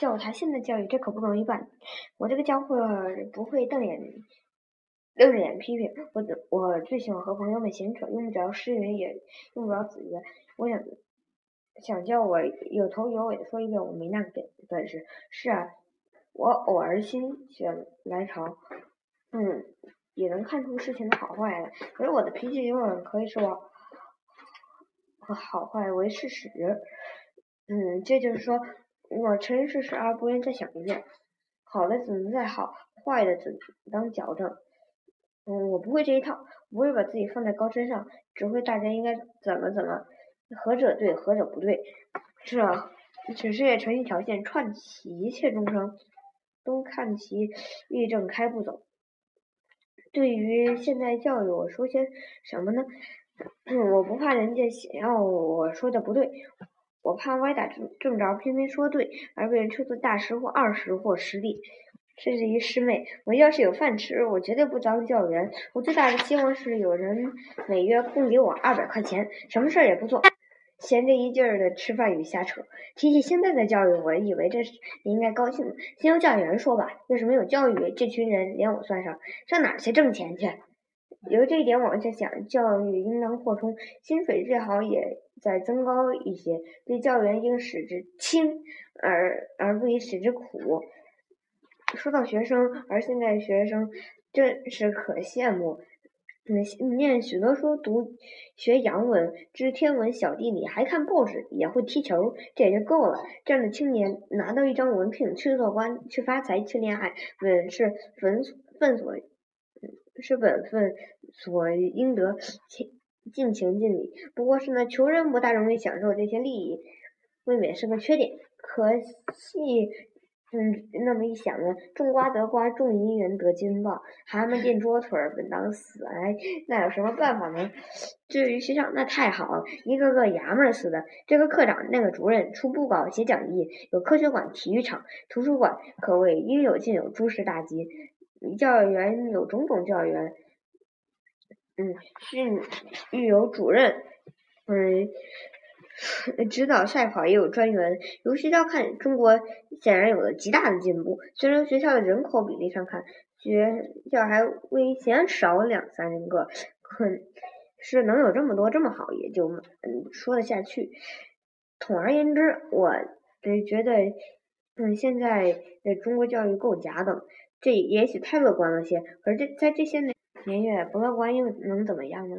教他现代教育，这可不容易办。我这个教会不会瞪眼瞪着眼批评，我我最喜欢和朋友们闲扯，用不着诗云，也用不着子曰。我想想叫我有头有尾的说一遍，我没那个本本事。是啊，我偶尔心血来潮，嗯，也能看出事情的好坏来。可是我的脾气永远可以说好坏为事实。嗯，这就是说。我承认事实，而不愿再想一遍。好的只能再好，坏的只当矫正。嗯，我不会这一套，不会把自己放在高山上，指挥大家应该怎么怎么，何者对，何者不对。是啊，只是成一条线，串起一切众生，都看其立正开步走。对于现代教育，我说些什么呢？我不怕人家想要我说的不对。我怕歪打正正着，偏偏说对，而被人称作大师或二师或师弟，甚至于师妹。我要是有饭吃，我绝对不当教员。我最大的希望是有人每月供给我二百块钱，什么事儿也不做，闲着一劲儿的吃饭与瞎扯。提起现在的教育，我以为这是你应该高兴。先由教员说吧，要是没有教育，这群人连我算上，上哪儿去挣钱去？由这一点往下想，教育应当扩充，薪水最好也再增高一些。对教员应使之轻，而而不宜使之苦。说到学生，而现在学生真是可羡慕。嗯，念许多书，读学洋文，知天文，小地理，还看报纸，也会踢球，这也就够了。这样的青年拿到一张文凭，去做官，去发财，去恋爱，本是分分所。是本分所应得，尽尽情尽力。不过是呢穷人不大容易享受这些利益，未免是个缺点。可惜，嗯，那么一想呢，种瓜得瓜，种银元得金棒。蛤蟆垫桌腿儿，本当死。哎，那有什么办法呢？至于学校，那太好，一个个衙门似的。这个科长，那个主任，出布告，写讲义，有科学馆、体育场、图书馆，可谓应有尽有，诸事大吉。教育员有种种教员，嗯，训育有主任，嗯，指导赛跑也有专员。由学校看，中国显然有了极大的进步。虽然学校的人口比例上看，学校还未嫌少两三个，可是能有这么多这么好，也就嗯说得下去。统而言之，我觉得，嗯，现在的中国教育够假等。这也许太乐观了些，可是这在这些年月，不乐观又能怎么样呢？